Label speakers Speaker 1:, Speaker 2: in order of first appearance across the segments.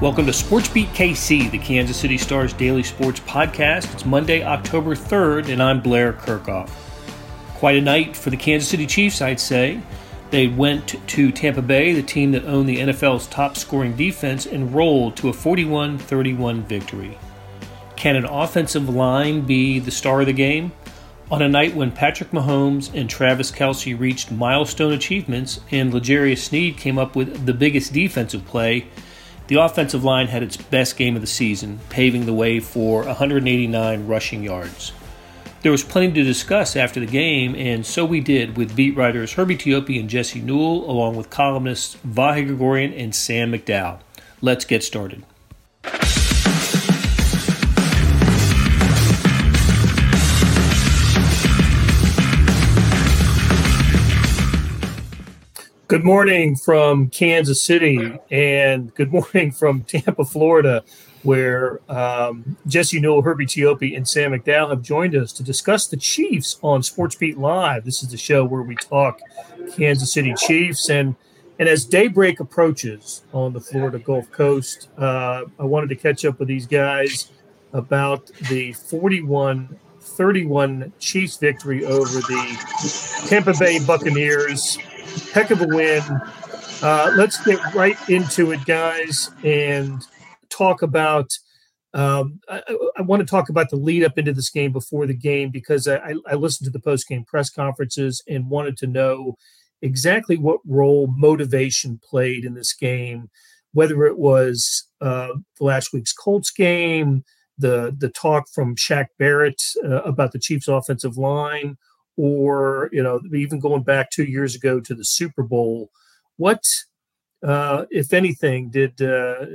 Speaker 1: Welcome to Sports Beat KC, the Kansas City Stars daily sports podcast. It's Monday, October 3rd, and I'm Blair Kerkhoff. Quite a night for the Kansas City Chiefs, I'd say. They went to Tampa Bay, the team that owned the NFL's top scoring defense, and rolled to a 41 31 victory. Can an offensive line be the star of the game? On a night when Patrick Mahomes and Travis Kelce reached milestone achievements and L'Jarius Sneed came up with the biggest defensive play, the offensive line had its best game of the season, paving the way for 189 rushing yards. There was plenty to discuss after the game, and so we did with beat writers Herbie Teope and Jesse Newell, along with columnists Vahe Gregorian and Sam McDowell. Let's get started. Good morning from Kansas City and good morning from Tampa, Florida, where um, Jesse Newell, Herbie Teope, and Sam McDowell have joined us to discuss the Chiefs on Sports Beat Live. This is the show where we talk Kansas City Chiefs. And, and as daybreak approaches on the Florida Gulf Coast, uh, I wanted to catch up with these guys about the 41 31 Chiefs victory over the Tampa Bay Buccaneers heck of a win. Uh, let's get right into it, guys, and talk about. Um, I, I, want to talk about the lead up into this game before the game because I, I listened to the post game press conferences and wanted to know exactly what role motivation played in this game, whether it was uh, last week's Colts game, the the talk from Shaq Barrett uh, about the Chiefs' offensive line, or you know even going back two years ago to the Super Bowl, what uh, if anything did, uh,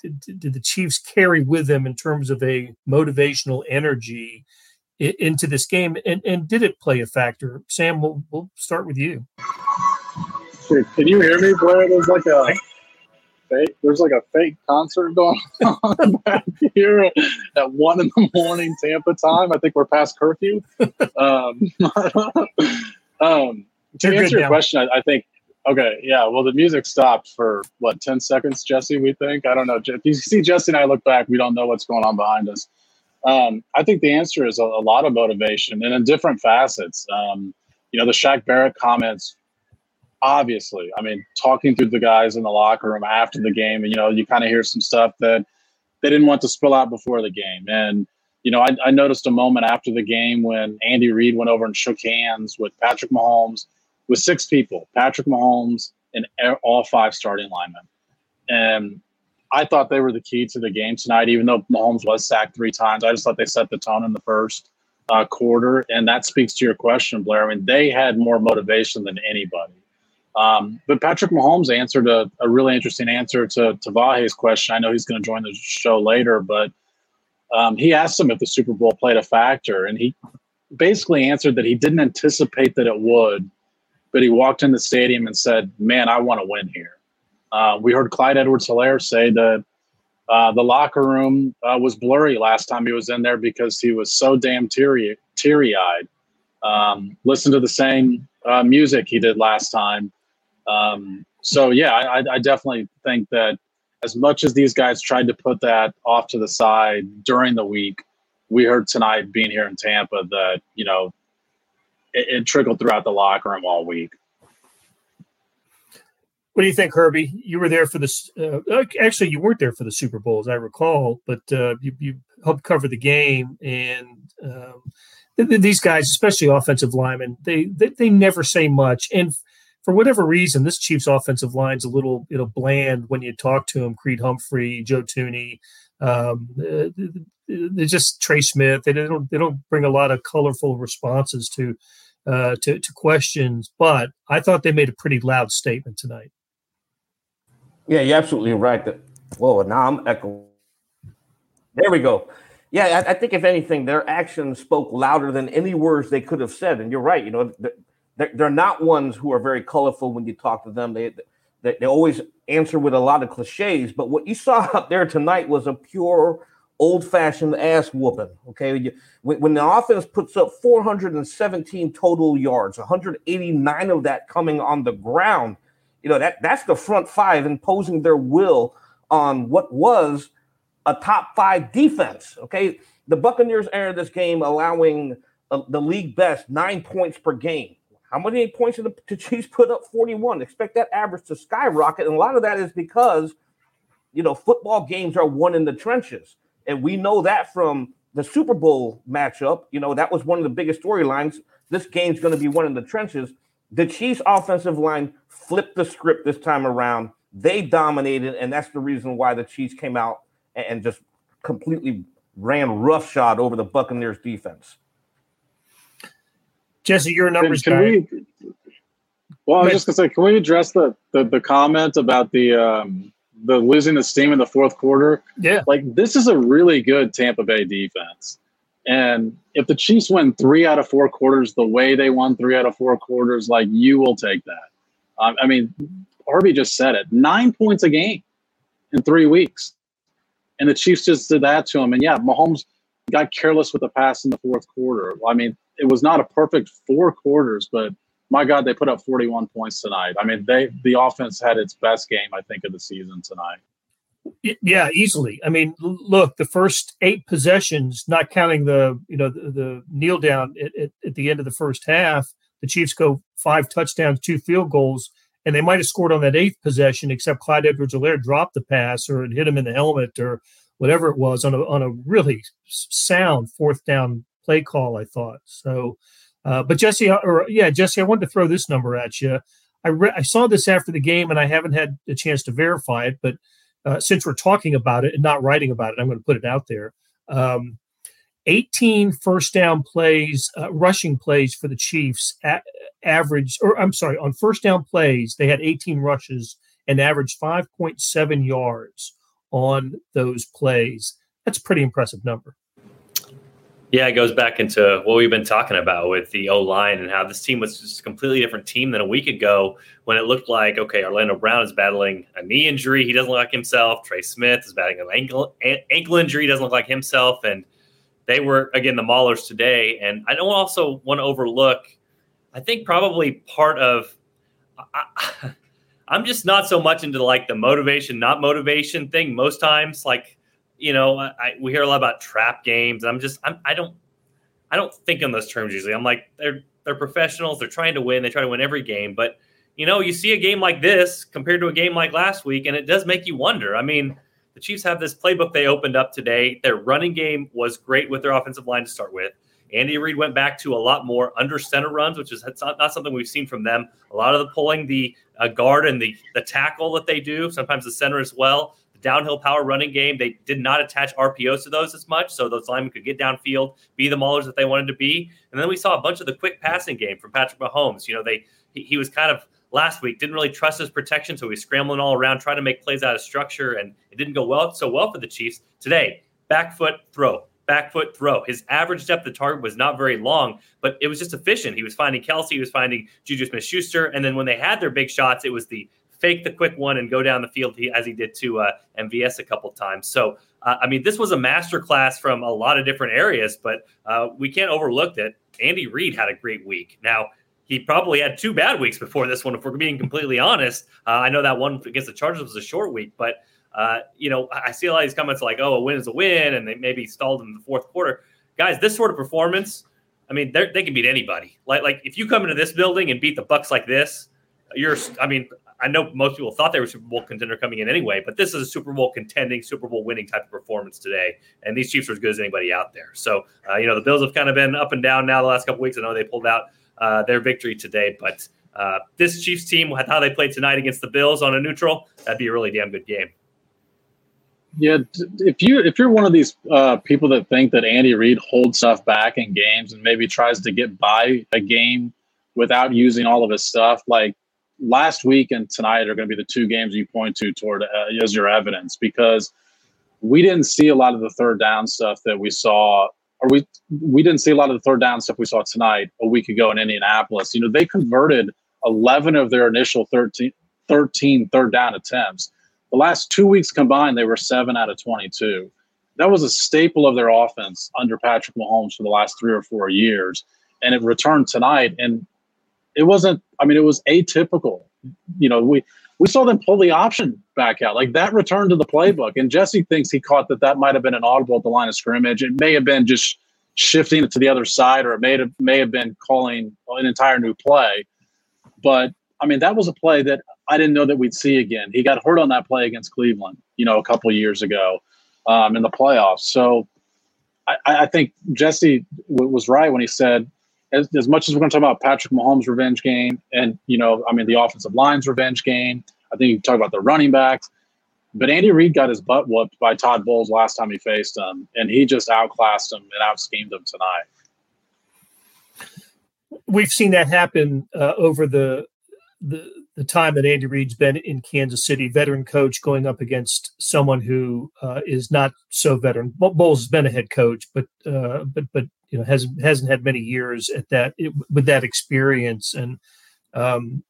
Speaker 1: did, did the Chiefs carry with them in terms of a motivational energy into this game, and, and did it play a factor? Sam, we'll, we'll start with you.
Speaker 2: Can you hear me, Blair? There's like a fake. There's like a fake concert going on back here at one in the morning Tampa time. I think we're past curfew. Um, um, to answer your question, I, I, think. Okay, yeah. Well, the music stopped for what ten seconds, Jesse. We think. I don't know. If you see Jesse and I look back, we don't know what's going on behind us. Um, I think the answer is a, a, lot of motivation and in different facets. Um, you know, the Shaq Barrett comments obviously. I mean, talking to the guys in the locker room after the game, and you know, you kind of hear some stuff that they didn't want to spill out before the game. And you know, I, I noticed a moment after the game when Andy Reid went over and shook hands with Patrick Mahomes, with six people, Patrick Mahomes and all five starting linemen. And I thought they were the key to the game tonight, even though Mahomes was sacked three times. I just thought they set the tone in the first uh, quarter. And that speaks to your question, Blair. I mean, they had more motivation than anybody. Um, but Patrick Mahomes answered a, a, really interesting answer to, to Vahe's question. I know he's going to join the show later, but um, he asked him if the Super Bowl played a factor, and he basically answered that he didn't anticipate that it would, but he walked in the stadium and said, "Man, I want to win here." Uh, we heard Clyde Edwards-Helaire say that uh, the locker room uh, was blurry last time he was in there because he was so damn teary teary eyed. Um, listen to the same uh, music he did last time. Um, so yeah, I, I definitely think that as much as these guys tried to put that off to the side during the week, we heard tonight being here in Tampa that you know it, it trickled throughout the locker room all week.
Speaker 1: What do you think, Herbie? You were there for this. Uh, actually, you weren't there for the Super Bowl, as I recall, but uh, you, you helped cover the game. And um, these guys, especially offensive linemen, they, they, they never say much. And for whatever reason, this Chiefs offensive line's a little you know bland when you talk to him. Creed Humphrey, Joe Thuney, um, they're just Trey Smith. They don't they don't bring a lot of colorful responses to uh, to, to questions. But I thought they made a pretty loud statement tonight.
Speaker 3: Yeah, you're absolutely right. That whoa, now I'm echoing. There we go. Yeah, I, I, think if anything, their actions spoke louder than any words they could have said. And you're right. You know, they're, they're not ones who are very colorful when you talk to them. They, they, they always answer with a lot of cliches. But what you saw up there tonight was a pure old fashioned ass whooping. Okay. When, when the offense puts up 417 total yards, 189 of that coming on the ground, you know, that that's the front five imposing their will on what was a top five defense. Okay, the Buccaneers entered this game allowing uh, the league best nine points per game. How many points did the Chiefs put up? 41. Expect that average to skyrocket. And a lot of that is because, you know, football games are won in the trenches. And we know that from the Super Bowl matchup. You know, that was one of the biggest storylines. This game's going to be one in the trenches. The Chiefs' offensive line flipped the script this time around. They dominated, and that's the reason why the Chiefs came out and just completely ran roughshod over the Buccaneers defense.
Speaker 1: Jesse, you're a numbers
Speaker 2: can,
Speaker 1: can
Speaker 2: guy. We, well, I was just gonna say, can we address the the, the comment about the um, the losing the steam in the fourth quarter?
Speaker 1: Yeah,
Speaker 2: like this is a really good Tampa Bay defense, and if the Chiefs win three out of four quarters the way they won three out of four quarters, like you will take that. Um, I mean, Herbie just said it: nine points a game in three weeks, and the Chiefs just did that to him. And yeah, Mahomes got careless with the pass in the fourth quarter. I mean, it was not a perfect four quarters, but my God, they put up 41 points tonight. I mean, they the offense had its best game, I think, of the season tonight.
Speaker 1: Yeah, easily. I mean, look, the first eight possessions, not counting the you know the, the kneel down at, at, at, the end of the first half, the Chiefs go five touchdowns, two field goals, and they might have scored on that eighth possession, except Clyde Edwards-Helaire dropped the pass or it hit him in the helmet or whatever it was on a on a really sound fourth down play call. I thought so. Uh, but Jesse, uh, or yeah, Jesse, I wanted to throw this number at you. I re- I saw this after the game, and I haven't had a chance to verify it. But uh, since we're talking about it and not writing about it, I'm going to put it out there. Um, 18 first down plays, uh, rushing plays for the Chiefs. A- average, or I'm sorry, on first down plays, they had 18 rushes and averaged 5.7 yards on those plays. That's a pretty impressive number.
Speaker 4: Yeah, it goes back into what we've been talking about with the O line and how this team was just a completely different team than a week ago when it looked like, okay, Orlando Brown is battling a knee injury. He doesn't look like himself. Trey Smith is battling an ankle, ankle injury. Doesn't look like himself. And they were, again, the Maulers today. And I don't also want to overlook, I think probably part of, I, I'm just not so much into like the motivation, not motivation thing most times. Like, you know, I, we hear a lot about trap games. I'm just, I'm, I don't, I don't think in those terms usually. I'm like, they're they're professionals. They're trying to win. They try to win every game. But you know, you see a game like this compared to a game like last week, and it does make you wonder. I mean, the Chiefs have this playbook they opened up today. Their running game was great with their offensive line to start with. Andy Reid went back to a lot more under center runs, which is not, not something we've seen from them. A lot of the pulling the uh, guard and the the tackle that they do, sometimes the center as well downhill power running game. They did not attach RPOs to those as much, so those linemen could get downfield, be the maulers that they wanted to be. And then we saw a bunch of the quick passing game from Patrick Mahomes. You know, they he, he was kind of last week didn't really trust his protection, so he's scrambling all around trying to make plays out of structure, and it didn't go well so well for the Chiefs today. Back foot throw, back foot throw. His average depth of target was not very long, but it was just efficient. He was finding Kelce, he was finding Juju Smith Schuster. And then when they had their big shots, it was the fake the quick one and go down the field as he did to uh, MVS a couple times. So, uh, I mean, this was a masterclass from a lot of different areas, but uh, we can't overlook that Andy Reid had a great week. Now, he probably had two bad weeks before this one, if we're being completely honest. Uh, I know that one against the Chargers was a short week, but uh, you know, I see a lot of these comments like, "Oh, a win is a win," and they maybe stalled in the fourth quarter. Guys, this sort of performance, I mean, they can beat anybody. Like, like if you come into this building and beat the Bucks like this, you're. I mean, I know most people thought they were Super Bowl contender coming in anyway, but this is a Super Bowl contending, Super Bowl winning type of performance today. And these Chiefs are as good as anybody out there. So, uh, you know, the Bills have kind of been up and down now the last couple weeks. I know they pulled out uh, their victory today, but uh, this Chiefs team, how they played tonight against the Bills on a neutral, that'd be a really damn good game.
Speaker 2: Yeah, if you if you're one of these uh, people that think that Andy Reid holds stuff back in games and maybe tries to get by a game without using all of his stuff, like last week and tonight are going to be the two games you point to toward uh, as your evidence because we didn't see a lot of the third down stuff that we saw or we we didn't see a lot of the third down stuff we saw tonight a week ago in Indianapolis. You know, they converted 11 of their initial 13, 13 third down attempts. The last two weeks combined, they were seven out of 22. That was a staple of their offense under Patrick Mahomes for the last three or four years. And it returned tonight. And it wasn't, I mean, it was atypical. You know, we, we saw them pull the option back out. Like that return to the playbook. And Jesse thinks he caught that that might have been an audible at the line of scrimmage. It may have been just shifting it to the other side, or it may have may have been calling an entire new play. But I mean, that was a play that I didn't know that we'd see again. He got hurt on that play against Cleveland, you know, a couple years ago um, in the playoffs. So I, I think Jesse w- was right when he said, as, as much as we're going to talk about Patrick Mahomes' revenge game, and you know, I mean, the offensive line's revenge game. I think you talk about the running backs. But Andy Reid got his butt whooped by Todd Bowles last time he faced him, and he just outclassed him and outschemed him tonight.
Speaker 1: We've seen that happen uh, over the the the time that Andy Reid's been in Kansas City, veteran coach going up against someone who uh, is not so veteran. Bowles has been a head coach, but uh, but but you know hasn't hasn't had many years at that with that experience, and um,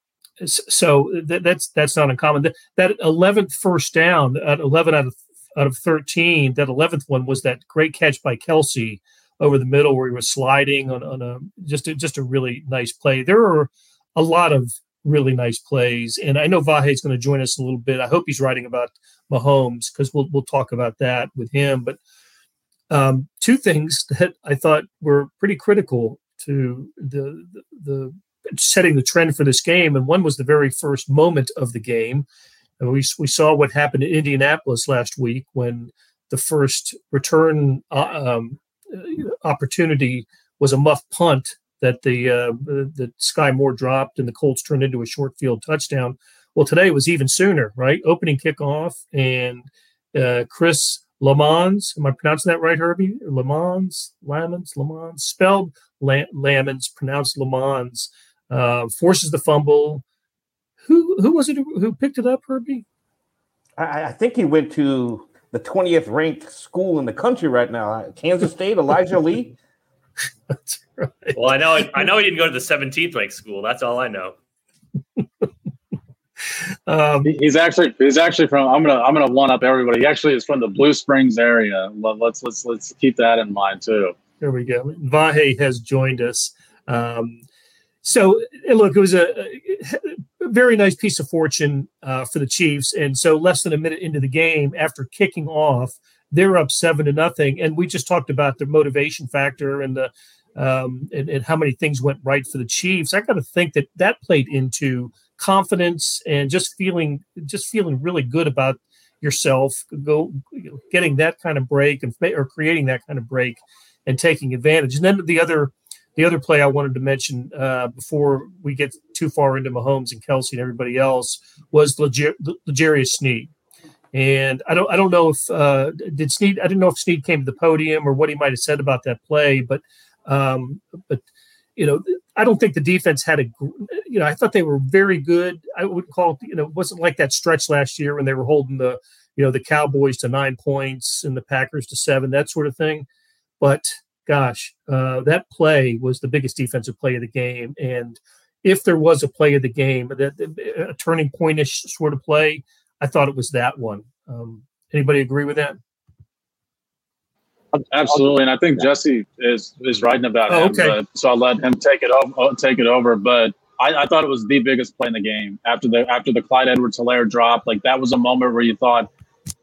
Speaker 1: so that, that's that's not uncommon. That, that 11th first down at 11 out of out of 13, that 11th one was that great catch by Kelce over the middle where he was sliding on, on a just a, just a really nice play. There are a lot of really nice plays, and I know Vahe is going to join us a little bit. I hope he's writing about Mahomes because we'll we'll talk about that with him. But um, two things that I thought were pretty critical to the the, the setting the trend for this game. And one was the very first moment of the game. And we, we saw what happened in Indianapolis last week when the first return uh, um, opportunity was a muff punt that the uh, that Skyy Moore dropped and the Colts turned into a short field touchdown. Well, today it was even sooner, right? Opening kickoff and uh, Chris Lammons. Am I pronouncing that right, Herbie? Lammons, Lammons, Lammons, spelled Lammons, pronounced Lammons uh, forces the fumble. Who who was it who picked it up, Herbie?
Speaker 3: I, I think he went to the 20th ranked school in the country right now, Kansas State. Elijah Lee.
Speaker 4: That's right. Well, I know I know he didn't go to the 17th ranked school. That's all I know.
Speaker 2: um, he's actually he's actually from I'm gonna I'm gonna one up everybody. He actually is from the Blue Springs area. Let's let's let's keep that in mind too.
Speaker 1: There we go. Vahe has joined us. Um, so look, it was a, a very nice piece of fortune uh, for the Chiefs. And so less than a minute into the game, after kicking off, they're up seven to nothing. And we just talked about the motivation factor and the um, and, and how many things went right for the Chiefs. I got to think that that played into confidence and just feeling just feeling really good about yourself. Go getting that kind of break and or creating that kind of break and taking advantage. And then the other the other play I wanted to mention uh, before we get too far into Mahomes and Kelce and everybody else was Leger- L'Jarius Sneed. And I don't I don't know if uh, did Sneed I didn't know if Sneed came to the podium or what he might have said about that play, but um, but you know I don't think the defense had a you know I thought they were very good. I would call it. you know it wasn't like that stretch last year when they were holding the you know the Cowboys to nine points and the Packers to seven that sort of thing, but gosh, uh, that play was the biggest defensive play of the game. And if there was a play of the game, that a turning pointish sort of play, I thought it was that one. Um, anybody agree with that?
Speaker 2: Absolutely, and I think Jesse is is writing about oh, him. Okay. so I'll let him take it over. Uh, take it over. But I, I, thought it was the biggest play in the game after the after the Clyde Edwards-Helaire drop. Like that was a moment where you thought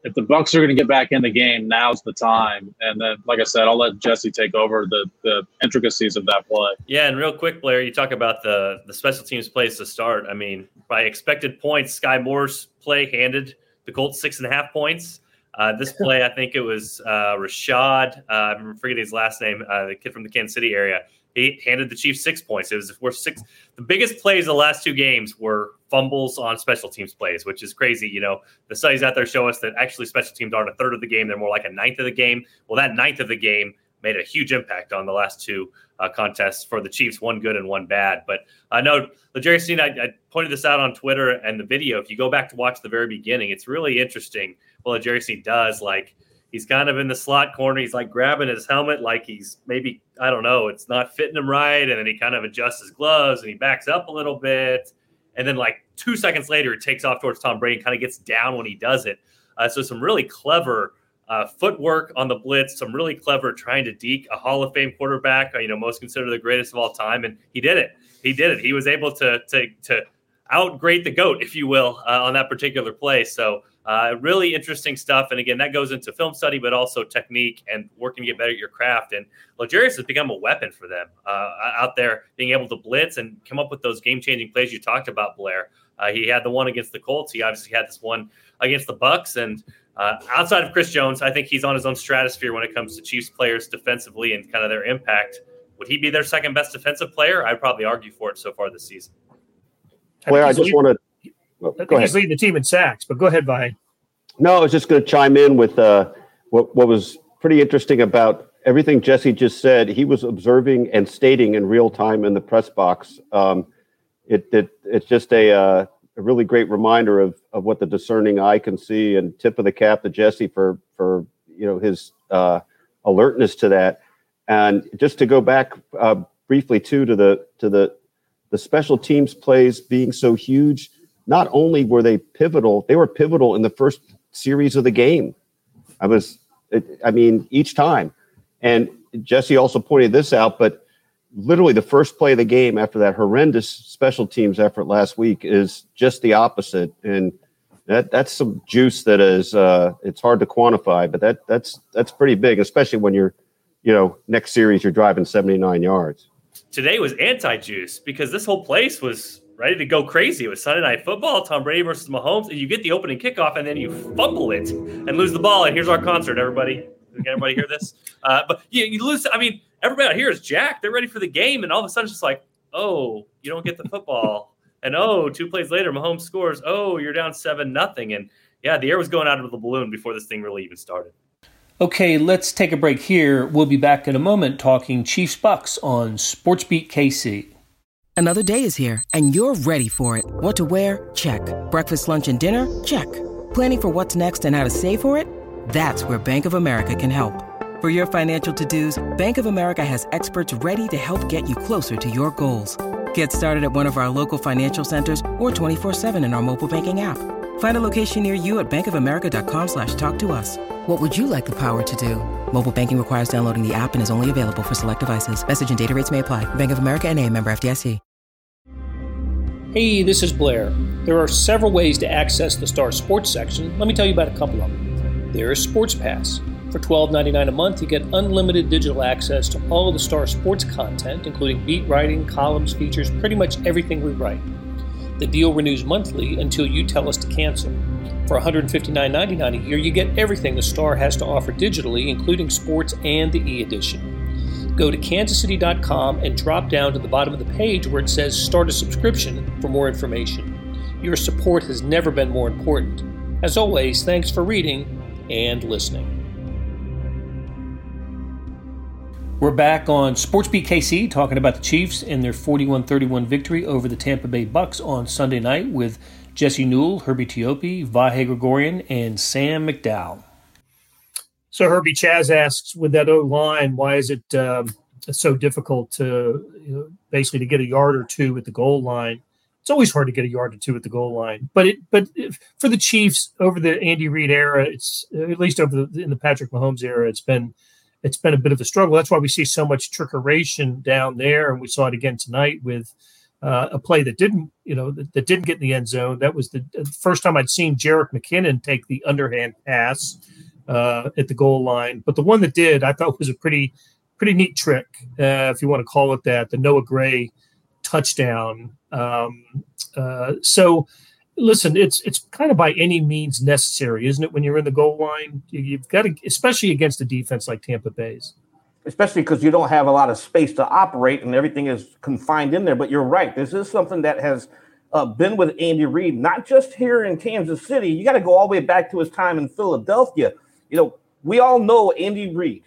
Speaker 2: if the Bucks are going to get back in the game, now's the time. And then, like I said, I'll let Jesse take over the the intricacies of that play.
Speaker 4: Yeah, and real quick, Blair, you talk about the the special teams plays to start. I mean, by expected points, Skyy Moore's play handed the Colts six and a half points. Uh, this play, I think it was uh, Rashad. Uh, I'm forgetting his last name. Uh, the kid from the Kansas City area. He handed the Chiefs six points. It was worth six. The biggest plays the last two games were fumbles on special teams plays, which is crazy. You know, the studies out there show us that actually special teams aren't a third of the game; they're more like a ninth of the game. Well, that ninth of the game made a huge impact on the last two uh, contests for the Chiefs, one good and one bad. But I know L'Jarius Sneed, I, I, pointed this out on Twitter and the video. If you go back to watch the very beginning, it's really interesting what L'Jarius Sneed does. Like he's kind of in the slot corner. He's like grabbing his helmet, like he's maybe I don't know, it's not fitting him right, and then he kind of adjusts his gloves and he backs up a little bit, and then like two seconds later, he takes off towards Tom Brady, and kind of gets down when he does it. Uh, so some really clever. Uh, footwork on the blitz, some really clever trying to deke a Hall of Fame quarterback, uh, you know, most considered the greatest of all time, and he did it. He did it. He was able to to to outgrade the goat, if you will, uh, on that particular play. So uh, really interesting stuff. And again, that goes into film study, but also technique and working to get better at your craft. And L'Jarius has become a weapon for them uh, out there, being able to blitz and come up with those game changing plays you talked about, Blair. Uh, he had the one against the Colts. He obviously had this one against the Bucks. And uh, outside of Chris Jones, I think he's on his own stratosphere when it comes to Chiefs players defensively and kind of their impact. Would he be their second best defensive player? I'd probably argue for it so far this season.
Speaker 5: Blair, I, I just want
Speaker 1: to. Oh, I think he's leading the team in sacks, but go ahead, Vi.
Speaker 5: No, I was just going to chime in with uh, what what was pretty interesting about everything Jesse just said. He was observing and stating in real time in the press box. Um, it, it it's just a uh, a really great reminder of of what the discerning eye can see, and tip of the cap to Jesse for for you know his uh, alertness to that. And just to go back uh, briefly too to the to the the special teams plays being so huge. Not only were they pivotal, they were pivotal in the first series of the game. I was, I mean, each time. And Jesse also pointed this out, but literally the first play of the game after that horrendous special teams effort last week is just the opposite. And that that's some juice that is uh, it's hard to quantify, but that that's that's pretty big, especially when you're, you know, next series you're driving 79 yards.
Speaker 4: Today was anti-juice because this whole place was ready to go crazy. It was Sunday night football, Tom Brady versus Mahomes, and you get the opening kickoff and then you fumble it and lose the ball. And here's our concert, everybody. Can everybody hear this? Uh, but you, you lose. I mean, everybody out here is jacked. They're ready for the game, and all of a sudden, it's just like, oh, you don't get the football, and oh, two plays later, Mahomes scores. Oh, you're down seven nothing, and yeah, the air was going out of the balloon before this thing really even started.
Speaker 1: Okay, let's take a break here. We'll be back in a moment talking Chiefs Bucks on SportsBeat KC.
Speaker 6: Another day is here, and you're ready for it. What to wear? Check. Breakfast, lunch, and dinner? Check. Planning for what's next and how to save for it? That's where Bank of America can help. For your financial to-dos, Bank of America has experts ready to help get you closer to your goals. Get started at one of our local financial centers or 24-7 in our mobile banking app. Find a location near you at bankofamerica.com slash talk to us. What would you like the power to do? Mobile banking requires downloading the app and is only available for select devices. Message and data rates may apply. Bank of America and a member FDIC.
Speaker 1: Hey, this is Blair. There are several ways to access the Star Sports section. Let me tell you about a couple of them. There is Sports Pass. For $12.99 a month, you get unlimited digital access to all of the Star Sports content, including beat writing, columns, features, pretty much everything we write. The deal renews monthly until you tell us to cancel. For $159.99 a year, you get everything the Star has to offer digitally, including sports and the e edition go to kansascity.com and drop down to the bottom of the page where it says Start a Subscription for more information. Your support has never been more important. As always, thanks for reading and listening. We're back on Sports KC talking about the Chiefs and their 41 31 victory over the Tampa Bay Bucks on Sunday night with Jesse Newell, Herbie Teope, Vahe Gregorian, and Sam McDowell. So Herbie Chaz asks, with that O line, why is it um, so difficult to you know, basically to get a yard or two at the goal line? It's always hard to get a yard or two at the goal line, but it but for the Chiefs over the Andy Reid era, it's at least over the in the Patrick Mahomes era, it's been it's been a bit of a struggle. That's why we see so much trickeration down there, and we saw it again tonight with uh, a play that didn't, you know, that, that, didn't get in the end zone. That was the, first time I'd seen Jerick McKinnon take the underhand pass uh, at the goal line. But the one that did, I thought was a pretty pretty neat trick, uh, if you want to call it that, the Noah Gray touchdown. Um, uh, so, listen, it's it's kind of by any means necessary, isn't it? When you're in the goal line, you, have got to, especially against a defense like Tampa Bay's.
Speaker 3: Especially because you don't have a lot of space to operate and everything is confined in there. But you're right. This is something that has uh, been with Andy Reid, not just here in Kansas City. You got to go all the way back to his time in Philadelphia you know, we all know Andy Reid.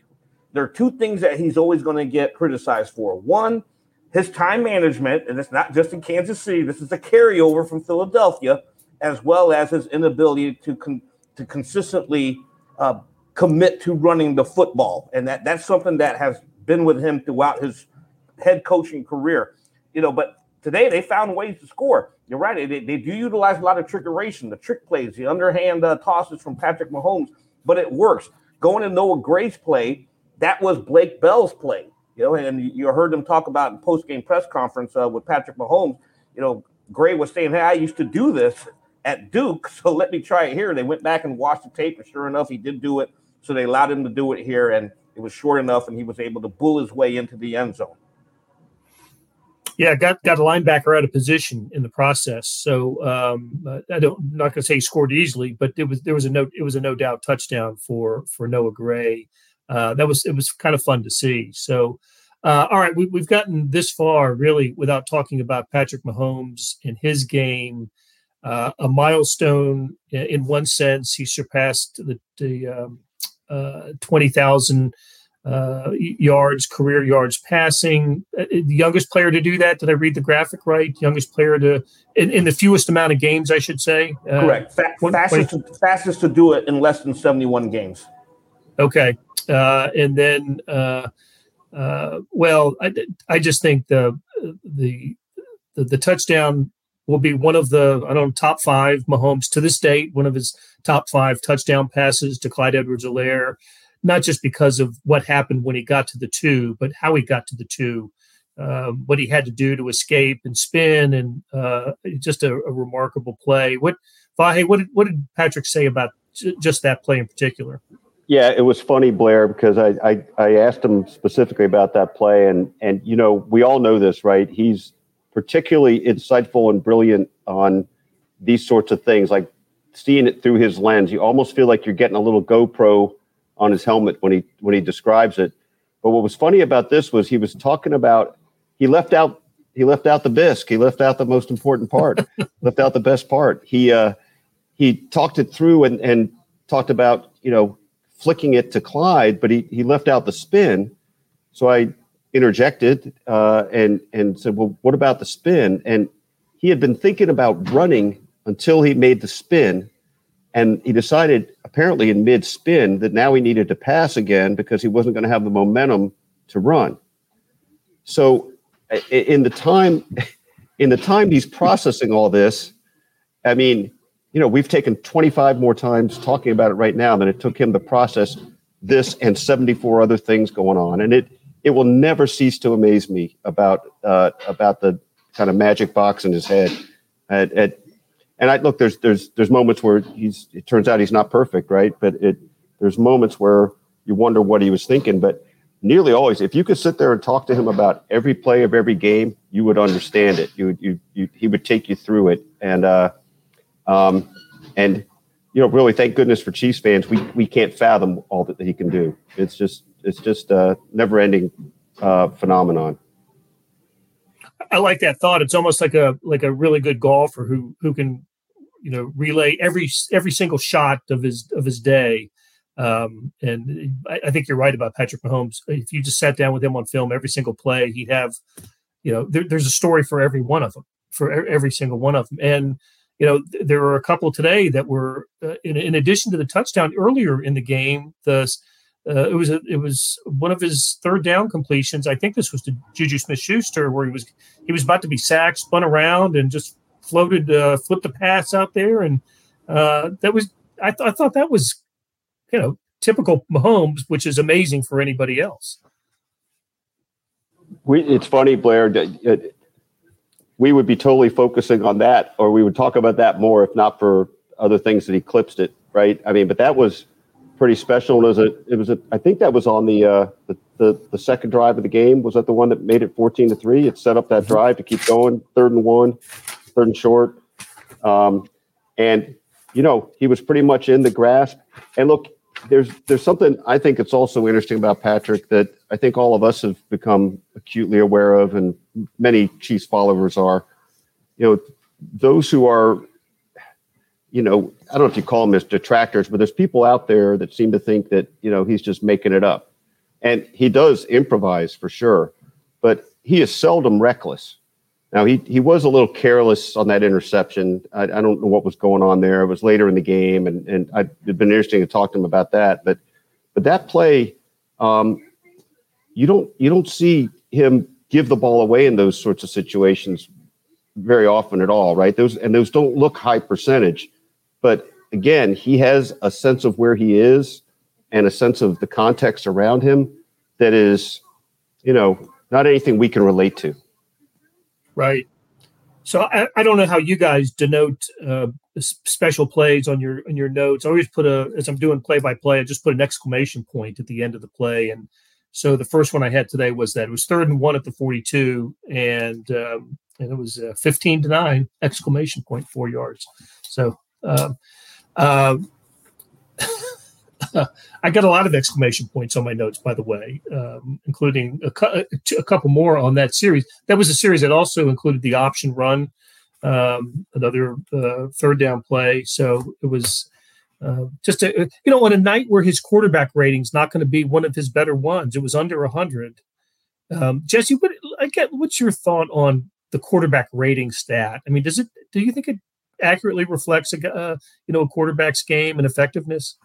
Speaker 3: There are two things that he's always going to get criticized for. One, his time management, and it's not just in Kansas City. This is a carryover from Philadelphia, as well as his inability to con- to consistently uh, commit to running the football, and that that's something that has been with him throughout his head coaching career. You know, but today they found ways to score. You're right; they, they do utilize a lot of trickeration, the trick plays, the underhand uh, tosses from Patrick Mahomes but it works. Going to Noah Gray's play, that was Blake Bell's play. You know, and you heard them talk about in post game press conference uh, with Patrick Mahomes. You know, Gray was saying, "Hey, I used to do this at Duke, so let me try it here." They went back and watched the tape, and sure enough, he did do it. So they allowed him to do it here, and it was short enough, and he was able to bull his way into the end zone.
Speaker 1: Yeah, got got a linebacker out of position in the process. So um, I don't I'm not going to say he scored easily, but it was there was a no it was a no doubt touchdown for for Noah Gray. Uh, that was it was kind of fun to see. So uh, all right, we, we've gotten this far really without talking about Patrick Mahomes and his game. Uh, a milestone in one sense, he surpassed the, the um, uh, twenty thousand uh, yards, career yards passing. Uh, the youngest player to do that. Did I read the graphic right? Youngest player to in, in the fewest amount of games, I should say.
Speaker 3: Uh, Correct. Fa- fastest, to, fastest to do it in less than seventy-one games.
Speaker 1: Okay, uh, and then uh, uh, well, I, I just think the, the the the touchdown will be one of the I don't know top five Mahomes to this date. One of his top five touchdown passes to Clyde Edwards-Helaire not just because of what happened when he got to the two, but how he got to the two, uh, what he had to do to escape and spin, and uh, just a, a, remarkable play. What Vahe, what did, what did Patrick say about j- just that play in particular?
Speaker 5: Yeah, it was funny, Blair, because I, I, I asked him specifically about that play, and and you know we all know this, right? He's particularly insightful and brilliant on these sorts of things, like seeing it through his lens. You almost feel like you're getting a little GoPro on his helmet when he when he describes it. But what was funny about this was he was talking about he left out he left out the bisque. He left out the most important part. left out the best part. He uh, he talked it through and and talked about you know flicking it to Clyde, but he he left out the spin. So I interjected uh, and and said, well, what about the spin? And he had been thinking about running until he made the spin, and he decided, apparently in mid spin, that now he needed to pass again because he wasn't going to have the momentum to run. So, in the time, in the time he's processing all this, I mean, you know, we've taken 25 more times talking about it right now than it took him to process this and 74 other things going on, and it it will never cease to amaze me about uh, about the kind of magic box in his head. At, at and I look, there's there's there's moments where he's it turns out he's not perfect, right? But it there's moments where you wonder what he was thinking. But nearly always, if you could sit there and talk to him about every play of every game, you would understand it. You you, you he would take you through it, and uh, um, and you know, really, thank goodness for Chiefs fans, we we can't fathom all that he can do. It's just it's just a never ending uh, phenomenon.
Speaker 1: I like that thought. It's almost like a like a really good golfer who who can, you know, relay every every single shot of his of his day. Um, and I, I, think you're right about Patrick Mahomes. If you just sat down with him on film every single play, he'd have, you know, there, there's a story for every one of them, for every single one of them. And you know, there were a couple today that were, uh, in, in addition to the touchdown earlier in the game, the uh, it was a, it was one of his third down completions. I think this was to Juju Smith Schuster, where he was he was about to be sacked, spun around, and just floated, uh, flipped the pass out there, and uh, that was I, th- I thought that was you know typical Mahomes, which is amazing for anybody else.
Speaker 5: We, it's funny, Blair. We would be totally focusing on that, or we would talk about that more if not for other things that eclipsed it, right? I mean, but that was pretty special. It was a, it was a, I think that was on the, uh, the, the, the second drive of the game. Was that the one that made it 14 to three? It set up that mm-hmm. drive to keep going, third and one, third and short. Um, and, you know, he was pretty much in the grasp. And look, there's, there's something I think it's also interesting about Patrick that I think all of us have become acutely aware of, and many Chiefs followers are, you know, those who are you know, I don't know if you call them as detractors, but there's people out there that seem to think that, you know, he's just making it up. And he does improvise for sure, but he is seldom reckless. Now, he, he was a little careless on that interception. I, I don't know what was going on there. It was later in the game, and, and I, it'd been interesting to talk to him about that. But but that play, um, you don't you don't see him give the ball away in those sorts of situations very often at all, right? Those and those don't look high percentage. But again, he has a sense of where he is and a sense of the context around him that is, you know, not anything we can relate to.
Speaker 1: Right. So I, I, don't know how you guys denote uh, special plays on your on your notes. I always put a as I'm doing play by play, I just put an exclamation point at the end of the play. And so the first one I had today was that it was third and one at the 42, and um, and it was uh, 15 to nine exclamation point four yards. So. Um, uh, I got a lot of exclamation points on my notes, by the way, um, including a, cu- a, couple more on that series. That was a series that also included the option run, um, another uh, third down play. So it was uh, just a you know on a night where his quarterback rating's not going to be one of his better ones. It was under hundred. Um, Jesse, what I get? What's your thought on the quarterback rating stat? I mean, does it? Do you think it accurately reflects a uh, you know a quarterback's game and effectiveness?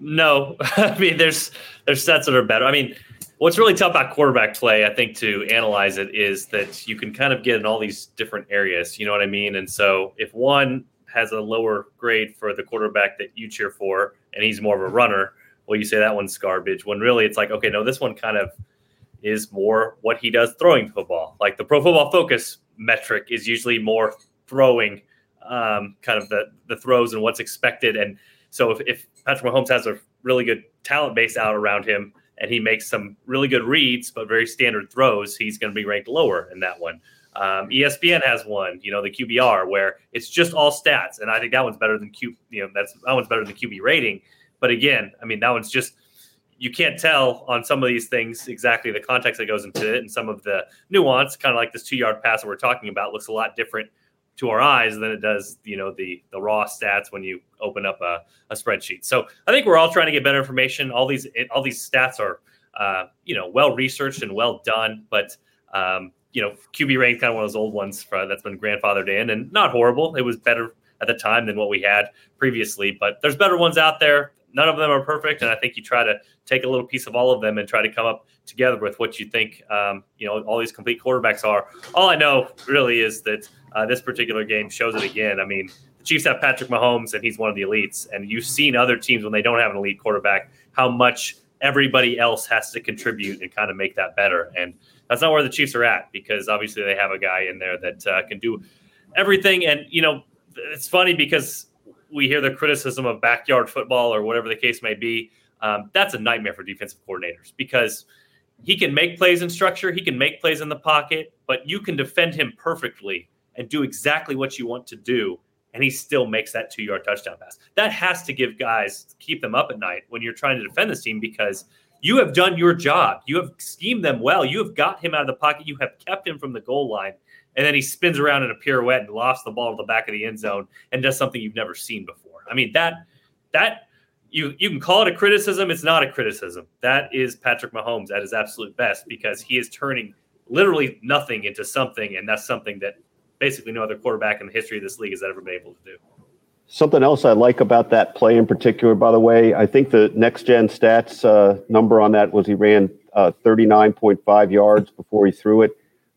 Speaker 4: No, I mean there's there's sets that are better. I mean, what's really tough about quarterback play, I think, to analyze it is that you can kind of get in all these different areas. You know what I mean? And so if one has a lower grade for the quarterback that you cheer for, and he's more of a runner, well, you say that one's garbage. When really it's like, okay, no, this one kind of is more what he does throwing football. Like the Pro Football Focus metric is usually more throwing, um, kind of the the throws and what's expected and so if, if Patrick Mahomes has a really good talent base out around him and he makes some really good reads, but very standard throws, he's going to be ranked lower in that one. Um, ESPN has one, you know, the QBR, where it's just all stats, and I think that one's better than Q. You know, that's that one's better than QB rating. But again, I mean, that one's just you can't tell on some of these things exactly the context that goes into it, and some of the nuance, kind of like this two-yard pass that we're talking about, looks a lot different to our eyes than it does, you know, the the raw stats when you open up a, a spreadsheet. So I think we're all trying to get better information. All these all these stats are, uh, you know, well researched and well done. But um, you know, QB rank kind of one of those old ones for, that's been grandfathered in, and not horrible. It was better at the time than what we had previously. But there's better ones out there. None of them are perfect, and I think you try to take a little piece of all of them and try to come up together with what you think, um, you know, all these complete quarterbacks are. All I know really is that uh, this particular game shows it again. I mean, the Chiefs have Patrick Mahomes, and he's one of the elites. And you've seen other teams when they don't have an elite quarterback, how much everybody else has to contribute and kind of make that better. And that's not where the Chiefs are at because obviously they have a guy in there that uh, can do everything. And, you know, it's funny because we hear the criticism of backyard football or whatever the case may be. Um, that's a nightmare for defensive coordinators because he can make plays in structure, he can make plays in the pocket, but you can defend him perfectly and do exactly what you want to do and he still makes that two yard touchdown pass. That has to give guys keep them up at night when you're trying to defend this team because you have done your job. You have schemed them well. You have got him out of the pocket. You have kept him from the goal line. And then he spins around in a pirouette and lofts the ball to the back of the end zone and does something you've never seen before. I mean, that that you you can call it a criticism. It's not a criticism. That is Patrick Mahomes at his absolute best because he is turning literally nothing into something, and that's something that basically no other quarterback in the history of this league has ever been able to do.
Speaker 5: Something else I like about that play in particular, by the way, I think the next gen stats uh, number on that was he ran uh, 39.5 yards before he threw it,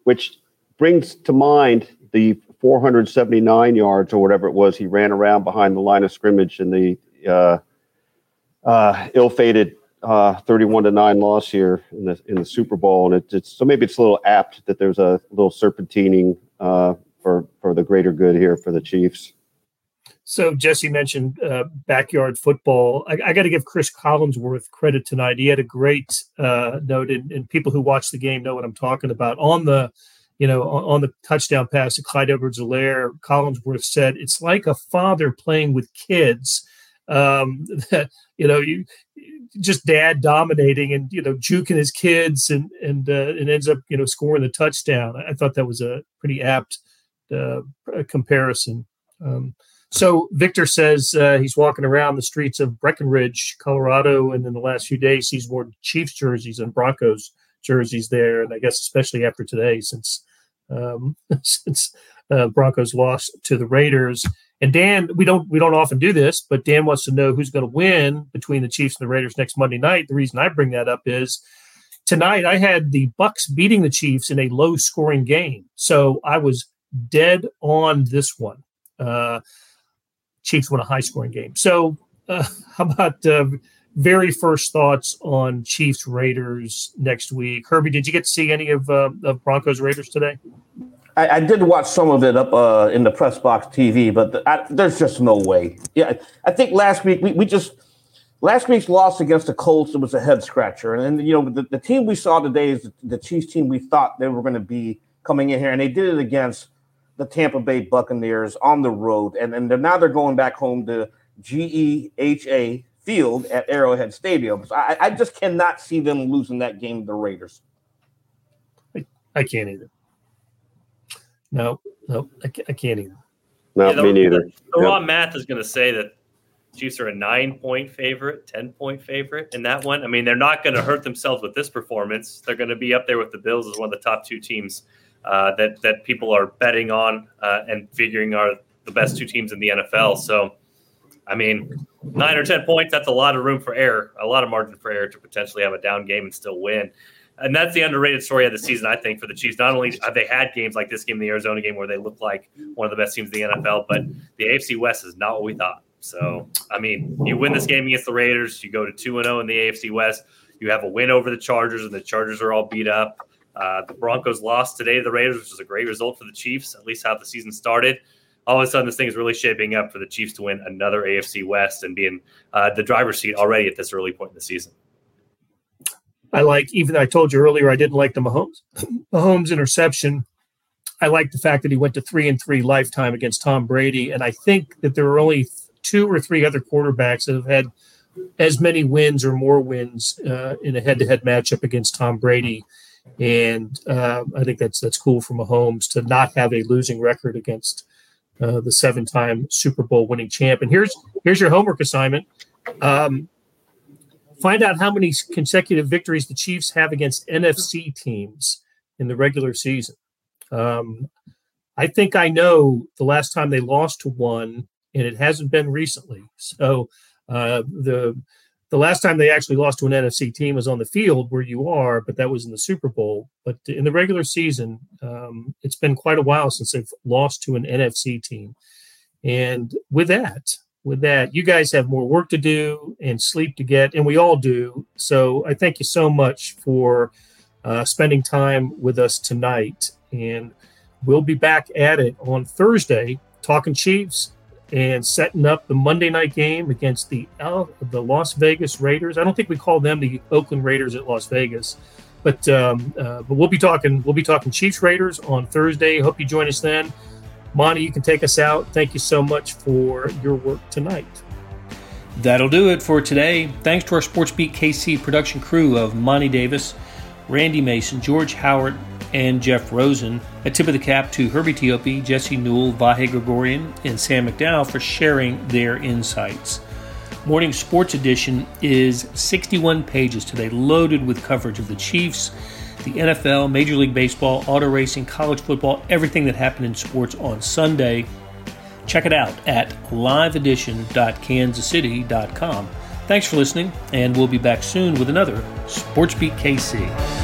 Speaker 5: which brings to mind the 479 yards or whatever it was he ran around behind the line of scrimmage in the uh, uh ill-fated uh, 31 to 9 loss here in the in the Super Bowl, and it, it's so maybe it's a little apt that there's a little serpentining uh, for for the greater good here for the Chiefs.
Speaker 1: So Jesse mentioned uh, backyard football. I, I got to give Chris Collinsworth credit tonight. He had a great uh, note, and, and, people who watch the game know what I'm talking about. On the, you know, on, on the touchdown pass to Clyde Edwards-Helaire, Collinsworth said it's like a father playing with kids. Um, that you know, you just dad dominating and you know juking his kids and and uh, and ends up you know scoring the touchdown. I thought that was a pretty apt uh, comparison. Um, so Victor says uh, he's walking around the streets of Breckenridge, Colorado, and in the last few days he's worn Chiefs jerseys and Broncos jerseys there, and I guess especially after today, since um, since uh, Broncos lost to the Raiders. And Dan, we don't we don't often do this, but Dan wants to know who's going to win between the Chiefs and the Raiders next Monday night. The reason I bring that up is tonight I had the Bucks beating the Chiefs in a low scoring game, so I was dead on this one. Uh, Chiefs won a high scoring game. So, uh, how about uh, very first thoughts on Chiefs Raiders next week? Herbie, did you get to see any of, uh, of Broncos Raiders today?
Speaker 3: I, I, did watch some of it up uh, in the press box TV, but the, I, there's just no way. Yeah, I think last week we, we just last week's loss against the Colts was a head scratcher, and then you know the, the team we saw today is the, the Chiefs team we thought they were going to be coming in here, and they did it against the Tampa Bay Buccaneers on the road, and and they're, now they're going back home to GEHA Field at Arrowhead Stadium. So I, I just cannot see them losing that game to the Raiders.
Speaker 1: I, I can't either. No, no, I, I can't either.
Speaker 5: No, yeah, the, me neither.
Speaker 4: The, the yep. raw math is going to say that Chiefs are a nine point favorite, 10 point favorite in that one. I mean, they're not going to hurt themselves with this performance. They're going to be up there with the Bills as one of the top two teams uh, that, that people are betting on uh, and figuring are the best two teams in the NFL. So, I mean, nine or 10 points, that's a lot of room for error, a lot of margin for error to potentially have a down game and still win and that's the underrated story of the season, I think, for the Chiefs. Not only have they had games like this game, the Arizona game, where they look like one of the best teams in the NFL, but the AFC West is not what we thought. So, I mean, you win this game against the Raiders, you go to two and zero oh in the AFC West. You have a win over the Chargers, and the Chargers are all beat up. Uh, the Broncos lost today to the Raiders, which is a great result for the Chiefs, at least how the season started. All of a sudden, this thing is really shaping up for the Chiefs to win another AFC West and be in uh, the driver's seat already at this early point in the season.
Speaker 1: I like, even though I told you earlier, I didn't like the Mahomes, Mahomes interception. I like the fact that he went to three and three lifetime against Tom Brady. And I think that there are only two or three other quarterbacks that have had as many wins or more wins uh, in a head to head matchup against Tom Brady. And uh, I think that's that's cool for Mahomes to not have a losing record against uh, the seven time Super Bowl winning champ. And here's here's your homework assignment. Um, Find out how many consecutive victories the Chiefs have against NFC teams in the regular season. Um, I think I know the last time they lost to one, and it hasn't been recently. So uh, the the last time they actually lost to an NFC team was on the field where you are, but that was in the Super Bowl. But in the regular season, um, it's been quite a while since they've lost to an NFC team. And with that, with that. You guys have more work to do and sleep to get, and we all do. So I thank you so much for uh, spending time with us tonight. And we'll be back at it on Thursday, talking Chiefs and setting up the Monday night game against the uh, the Las Vegas Raiders. I don't think we call them the Oakland Raiders at Las Vegas. But um, uh, but we'll be talking we'll be talking Chiefs Raiders on Thursday. Hope you join us then. Monty, you can take us out. Thank you so much for your work tonight.
Speaker 7: That'll do it for today. Thanks to our SportsBeat KC production crew of Monty Davis, Randy Mason, George Howard, and Jeff Rosen. A tip of the cap to Herbie Teope, Jesse Newell, Vahe Gregorian, and Sam McDowell for sharing their insights. Morning Sports Edition is 61 pages today, loaded with coverage of the Chiefs the NFL, Major League Baseball, auto racing, college football, everything that happened in sports on Sunday. Check it out at liveedition.kansascity.com. Thanks for listening, and we'll be back soon with another Sports Beat KC.